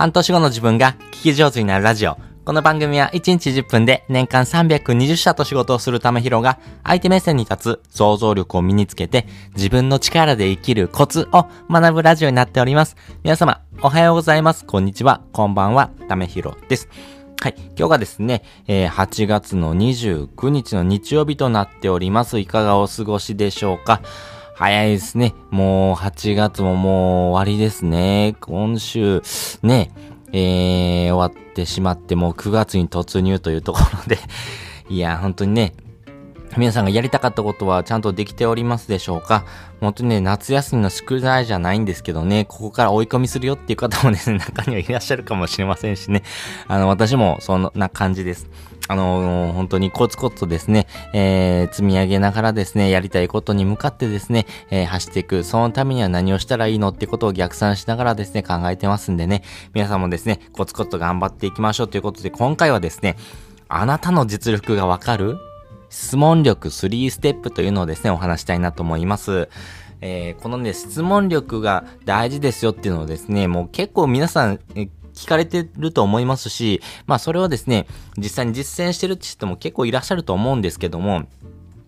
半年後の自分が聞き上手になるラジオ。この番組は1日10分で年間320社と仕事をするためひろが相手目線に立つ想像力を身につけて自分の力で生きるコツを学ぶラジオになっております。皆様、おはようございます。こんにちは。こんばんは。ためひろです。はい。今日がですね、えー、8月の29日の日曜日となっております。いかがお過ごしでしょうか？早いですね。もう8月ももう終わりですね。今週、ね、えー、終わってしまってもう9月に突入というところでいや、本当にね、皆さんがやりたかったことはちゃんとできておりますでしょうか？本当にね、夏休みの宿題じゃないんですけどね、ここから追い込みするよっていう方もですね、中にはいらっしゃるかもしれませんしね。あの、私もそんな感じです。あの、本当にコツコツとですね、えー、積み上げながらですね、やりたいことに向かってですね、えー、走っていく。そのためには何をしたらいいのってことを逆算しながらですね、考えてますんでね、皆さんもですね、コツコツと頑張っていきましょうということで、今回はですね、あなたの実力がわかる質問力3ステップというのをですね、お話したいなと思います。えー、このね、質問力が大事ですよっていうのをですね、もう結構皆さん、聞かれてると思いますし、まあそれをですね、実際に実践してるって人も結構いらっしゃると思うんですけども、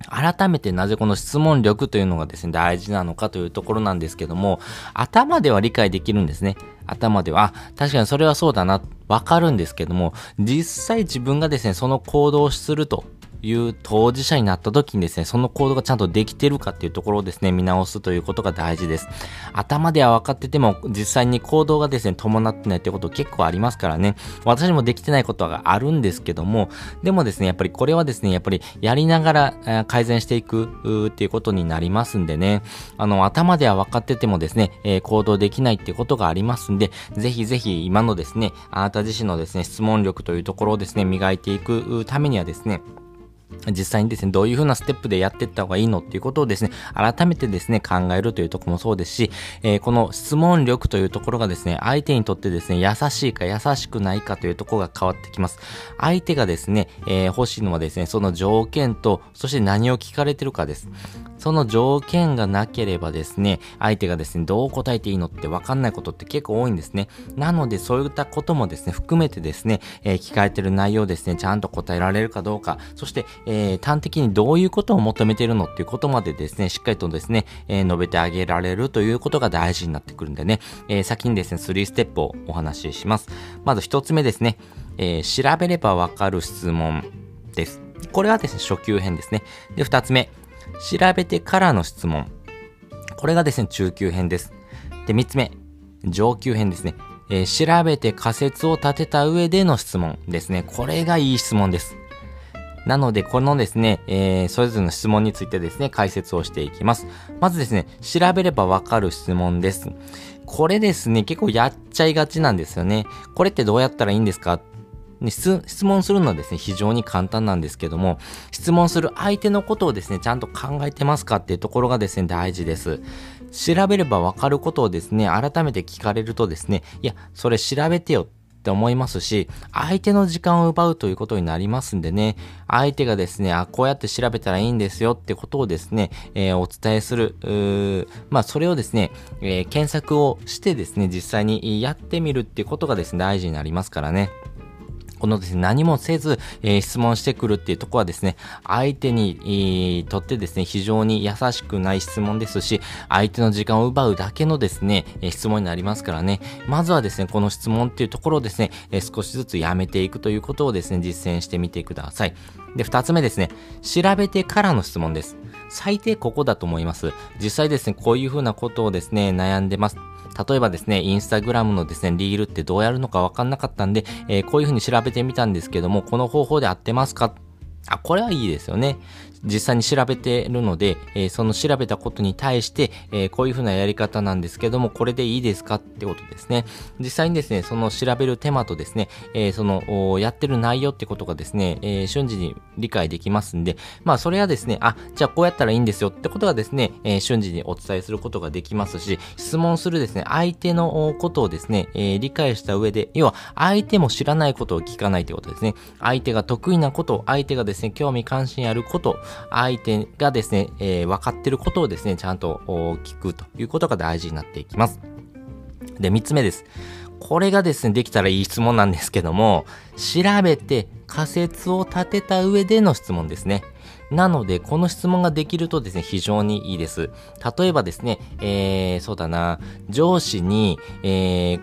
改めてなぜこの質問力というのがですね、大事なのかというところなんですけども、頭では理解できるんですね。頭では、確かにそれはそうだな、わかるんですけども、実際自分がですね、その行動をするという当事者になった時にですね、その行動がちゃんとできてるかっていうところをですね、見直すということが大事です。頭では分かってても、実際に行動がですね、伴ってないってこと結構ありますからね、私もできてないことがあるんですけども、でもですね、やっぱりこれはですね、やっぱりやりながら改善していくっていうことになりますんでね、あの、頭では分かっててもですね、えー、行動できないっていうことがありますんで、ぜひぜひ今のですね、あなた自身のですね、質問力というところをですね、磨いていくためにはですね、実際にですね、どういう風なステップでやっていった方がいいのっていうことをですね、改めてですね、考えるというとこもそうですし、えー、この質問力というところがですね、相手にとってですね、優しいか優しくないかというところが変わってきます。相手がですね、えー、欲しいのはですね、その条件と、そして何を聞かれてるかです。その条件がなければですね、相手がですね、どう答えていいのってわかんないことって結構多いんですね。なので、そういったこともですね、含めてですね、えー、聞かれてる内容ですね、ちゃんと答えられるかどうか、そして、えー、端的にどういうことを求めているのっていうことまでですね、しっかりとですね、えー、述べてあげられるということが大事になってくるんでね、えー、先にですね、3ステップをお話しします。まず1つ目ですね、えー、調べればわかる質問です。これはですね、初級編ですね。で、2つ目、調べてからの質問。これがですね、中級編です。で、3つ目、上級編ですね。えー、調べて仮説を立てた上での質問ですね。これがいい質問です。なので、このですね、えー、それぞれの質問についてですね、解説をしていきます。まずですね、調べればわかる質問です。これですね、結構やっちゃいがちなんですよね。これってどうやったらいいんですか？質問するのはですね、非常に簡単なんですけども、質問する相手のことをですね、ちゃんと考えてますかっていうところがですね、大事です。調べればわかることをですね、改めて聞かれるとですね、いや、それ調べてよってって思いますし、相手の時間を奪うということになりますんでね、相手がですね、あ、こうやって調べたらいいんですよってことをですね、えー、お伝えする、まあ、それをですね、えー、検索をしてですね、実際にやってみるっていうことがですね、大事になりますからね。このですね、何もせず、えー、質問してくるっていうとこはですね、相手に、えー、とってですね、非常に優しくない質問ですし、相手の時間を奪うだけのですね、えー、質問になりますからね、まずはですね、この質問っていうところをですね、え少しずつやめていくということをですね、実践してみてください。で、二つ目ですね、調べてからの質問です。最低ここだと思います。実際ですね、こういうふうなことをですね、悩んでます。例えばですね、インスタグラムのですね、リールってどうやるのかわかんなかったんで、えー、こういうふうに調べてみたんですけども、この方法で合ってますか？あ、これはいいですよね。実際に調べてるので、えー、その調べたことに対して、えー、こういうふうなやり方なんですけども、これでいいですかってことですね。実際にですね、その調べる手間とですね、えー、その、やってる内容ってことがですね、え瞬時に理解できますんで、まあ、それはですね、あ、じゃあこうやったらいいんですよってことがですね、え瞬時にお伝えすることができますし、質問するですね、相手のことをですね、え理解した上で、要は、相手も知らないことを聞かないってことですね。相手が得意なこと、相手がですね、興味関心あること、相手がですね、えー、分かってることをですね、ちゃんと聞くということが大事になっていきます。で、三つ目です。これがですね、できたらいい質問なんですけども、調べて仮説を立てた上での質問ですね。なので、この質問ができるとですね、非常にいいです。例えばですね、えー、そうだな、上司に、えー、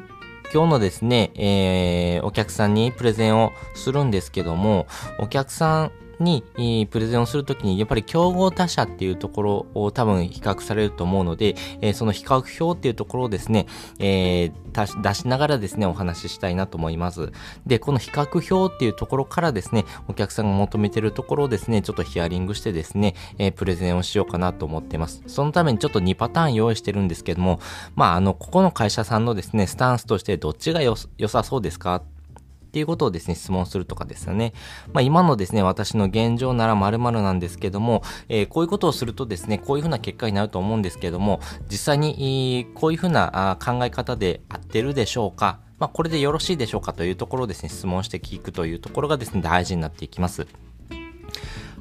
今日のですね、えー、お客さんにプレゼンをするんですけども、お客さんに、プレゼンをするときに、やっぱり競合他社っていうところを多分比較されると思うので、えー、その比較表っていうところをですね、えー、出しながらですね、お話ししたいなと思います。で、この比較表っていうところからですね、お客さんが求めてるところをですね、ちょっとヒアリングしてですね、えー、プレゼンをしようかなと思ってます。そのためにちょっと2パターン用意してるんですけども、まあ、あの、ここの会社さんのですね、スタンスとしてどっちが良さそうですかっていうことをですね、質問するとかですよね。まあ今のですね、私の現状なら〇〇なんですけども、えー、こういうことをするとですね、こういうふうな結果になると思うんですけども、実際に、こういうふうな考え方で合ってるでしょうかまあこれでよろしいでしょうかというところをですね、質問して聞くというところがですね、大事になっていきます。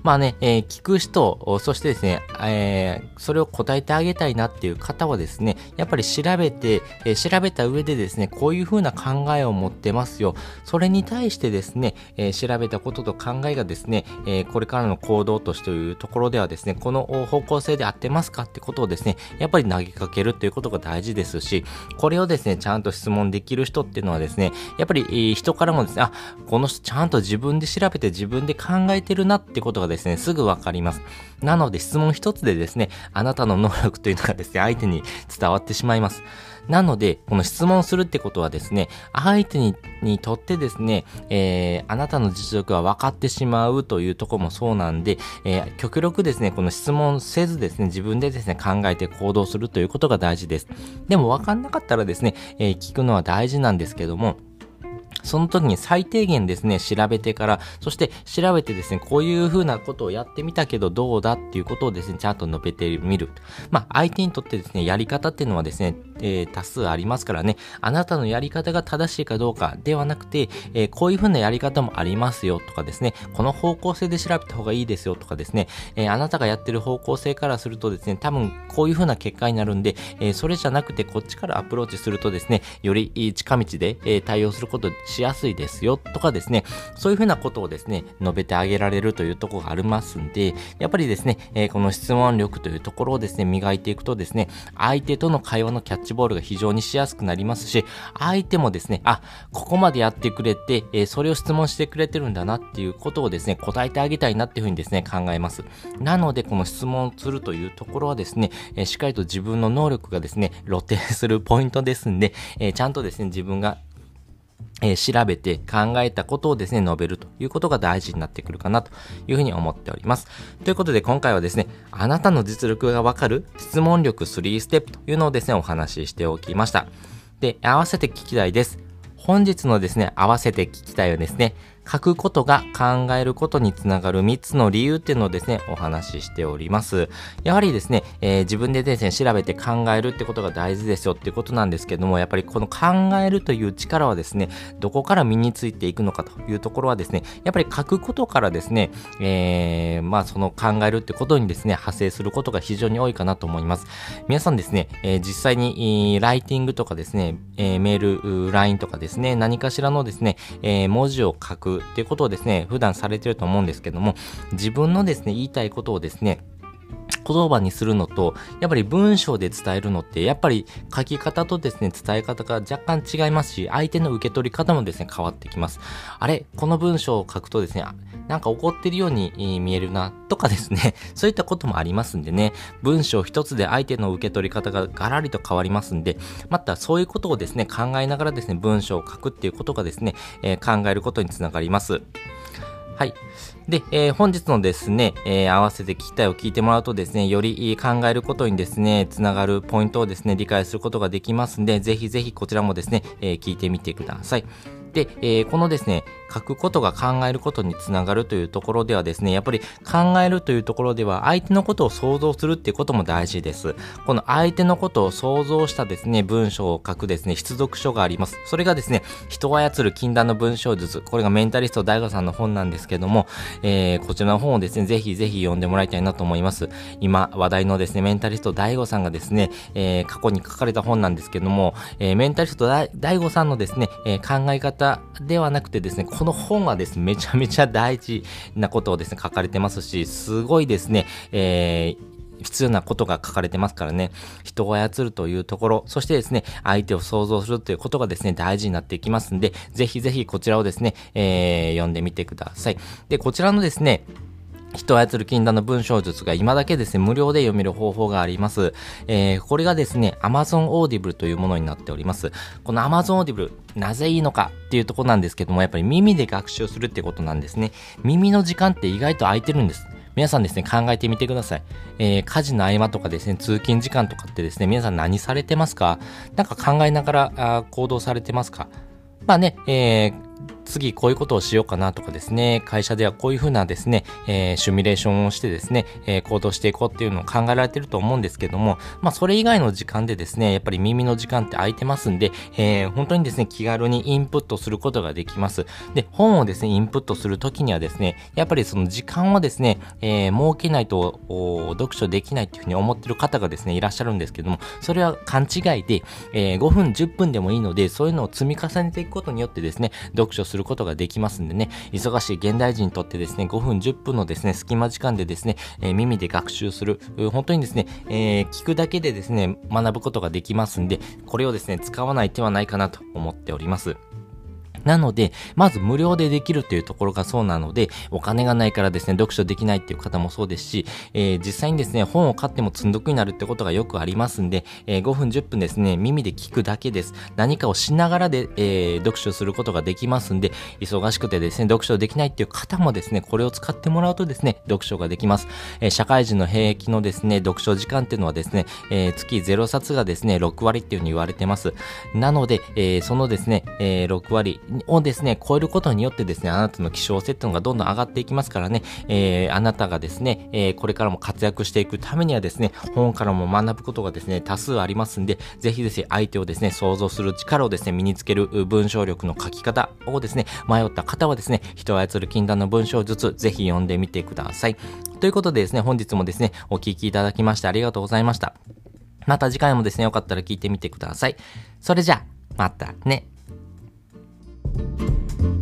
まあね、えー、聞く人、そしてですね、えー、それを答えてあげたいなっていう方はですね、やっぱり調べて、えー、調べた上でですね、こういうふうな考えを持ってますよ。それに対してですね、え調べたことと考えがですね、えこれからの行動としてというところではですね、この方向性で合ってますかってことをですね、やっぱり投げかけるということが大事ですし、これをですね、ちゃんと質問できる人っていうのはですね、やっぱり人からもですね、あ、この人ちゃんと自分で調べて自分で考えてるなってことがですね、ですぐわかります。なので質問一つでですね、あなたの能力というのがですね、相手に伝わってしまいます。なので、この質問するってことはですね、相手ににとってですね、えー、あなたの実力は分かってしまうというとこもそうなんで、えー、極力ですね、この質問せずですね、自分でですね、考えて行動するということが大事です。でも分かんなかったらですね、えー、聞くのは大事なんですけども、その時に最低限ですね、調べてから、そして調べてですね、こういう風なことをやってみたけどどうだっていうことをですね、ちゃんと述べてみる。まあ、相手にとってですね、やり方っていうのはですね、えー、多数ありますからね、あなたのやり方が正しいかどうかではなくて、えー、こういう風なやり方もありますよとかですね、この方向性で調べた方がいいですよとかですね、えー、あなたがやってる方向性からするとですね、多分こういう風な結果になるんで、えそれじゃなくてこっちからアプローチするとですね、より近道で、え対応することしやすいですよとかですね、そういう風なことをですね、述べてあげられるというとこがありますんで、やっぱりですね、えこの質問力というところをですね、磨いていくとですね、相手との会話のキャッチボールが非常にしやすくなりますし、相手もですね、あ、ここまでやってくれて、えー、それを質問してくれてるんだなっていうことをですね、答えてあげたいなっていうふうにですね、考えます。なので、この質問をするというところはですね、えー、しっかりと自分の能力がですね、露呈するポイントですんで、え、ちゃんとですね、自分がえ、調べて考えたことをですね、述べるということが大事になってくるかなというふうに思っております。ということで今回はですね、あなたの実力がわかる質問力3ステップというのをですね、お話ししておきました。で、合わせて聞きたいです。本日のですね、合わせて聞きたいはですね、書くことが考えることにつながる3つの理由っていうのをですね、お話ししております。やはりですね、えー、自分でですね、調べて考えるってことが大事ですよっていうことなんですけども、やっぱりこの考えるという力はですね、どこから身についていくのかというところはですね、やっぱり書くことからですね、えー、まあその考えるってことにですね、派生することが非常に多いかなと思います。皆さんですね、えー、実際に、ライティングとかですね、え、メール、LINE とかですね、何かしらのですね、え、文字を書くっていうことをですね、普段されてると思うんですけども、自分のですね、言いたいことをですね、言葉にするのと、やっぱり文章で伝えるのって、やっぱり書き方とですね、伝え方が若干違いますし、相手の受け取り方もですね、変わってきます。あれこの文章を書くとですね、なんか怒ってるように見えるな、とかですね、そういったこともありますんでね、文章一つで相手の受け取り方がガラリと変わりますんで、またそういうことをですね、考えながらですね、文章を書くっていうことがですね、えー、考えることにつながります。はい。で、えー、本日のですね、えー、合わせて聞きたいを聞いてもらうとですね、より考えることにですね、つながるポイントをですね、理解することができますんで、ぜひぜひこちらもですね、えー、聞いてみてください。で、えー、このですね、書くことが考えることにつながるというところではですね、やっぱり考えるというところでは相手のことを想像するっていうことも大事です。この相手のことを想像したですね、文章を書くですね、出読書があります。それがですね、人を操る禁断の文章術。これがメンタリスト DAIGO さんの本なんですけども、えー、こちらの本をですね、ぜひぜひ読んでもらいたいなと思います。今、話題のですね、メンタリスト DAIGO さんがですね、えー、過去に書かれた本なんですけども、えー、メンタリスト DAIGO さんのですね、え、考え方ではなくてですね、この本はですね、めちゃめちゃ大事なことをですね、書かれてますし、すごいですね、えー、必要なことが書かれてますからね、人を操るというところ、そしてですね、相手を想像するということがですね、大事になっていきますんで、ぜひぜひこちらをですね、えー、読んでみてください。で、こちらのですね、人を操る禁断の文章術が今だけですね、無料で読める方法があります。えー、これがですね、Amazon Audible というものになっております。この Amazon Audible、なぜいいのかっていうところなんですけども、やっぱり耳で学習するってことなんですね。耳の時間って意外と空いてるんです。皆さんですね、考えてみてください。えー、家事の合間とかですね、通勤時間とかってですね、皆さん何されてますか？なんか考えながらあ行動されてますか？まあね、えー次こういうことをしようかなとかですね、会社ではこういうふうなですね、えー、シミュレーションをしてですね、えー、行動していこうっていうのを考えられてると思うんですけども、まあそれ以外の時間でですね、やっぱり耳の時間って空いてますんで、えー、本当にですね、気軽にインプットすることができます。で、本をですね、インプットするときにはですね、やっぱりその時間をですね、えー、設けないと読書できないっていうふうに思ってる方がですね、いらっしゃるんですけども、それは勘違いで、えー、5分、10分でもいいので、そういうのを積み重ねていくことによってですね、読書するることができますんでね、忙しい現代人にとってですね、5分10分のですね、隙間時間でですね、えー、耳で学習する、本当にですね、えー、聞くだけでですね、学ぶことができますんで、これをですね、使わない手はないかなと思っております。なので、まず無料でできるというところがそうなので、お金がないからですね、読書できないっていう方もそうですし、えー、実際にですね、本を買っても積んどくになるってことがよくありますんで、えー、5分10分ですね、耳で聞くだけです。何かをしながらで、えー、読書することができますんで、忙しくてですね、読書できないっていう方もですね、これを使ってもらうとですね、読書ができます。え社会人の平均のですね、読書時間っていうのはですね、え月0冊がですね、6割っていうふうに言われてます。なので、えそのですね、え6割をですね、超えることによってですね、あなたの希少性っていうのがどんどん上がっていきますからね、えー、あなたがですね、えー、これからも活躍していくためにはですね、本からも学ぶことがですね、多数ありますんで、ぜひぜひ相手をですね、想像する力をですね、身につける文章力の書き方をですね、迷った方はですね、人を操る禁断の文章術、ぜひ読んでみてください。ということでですね、本日もですね、お聴きいただきましてありがとうございました。また次回もですね、よかったら聞いてみてください。それじゃあ、またね。Música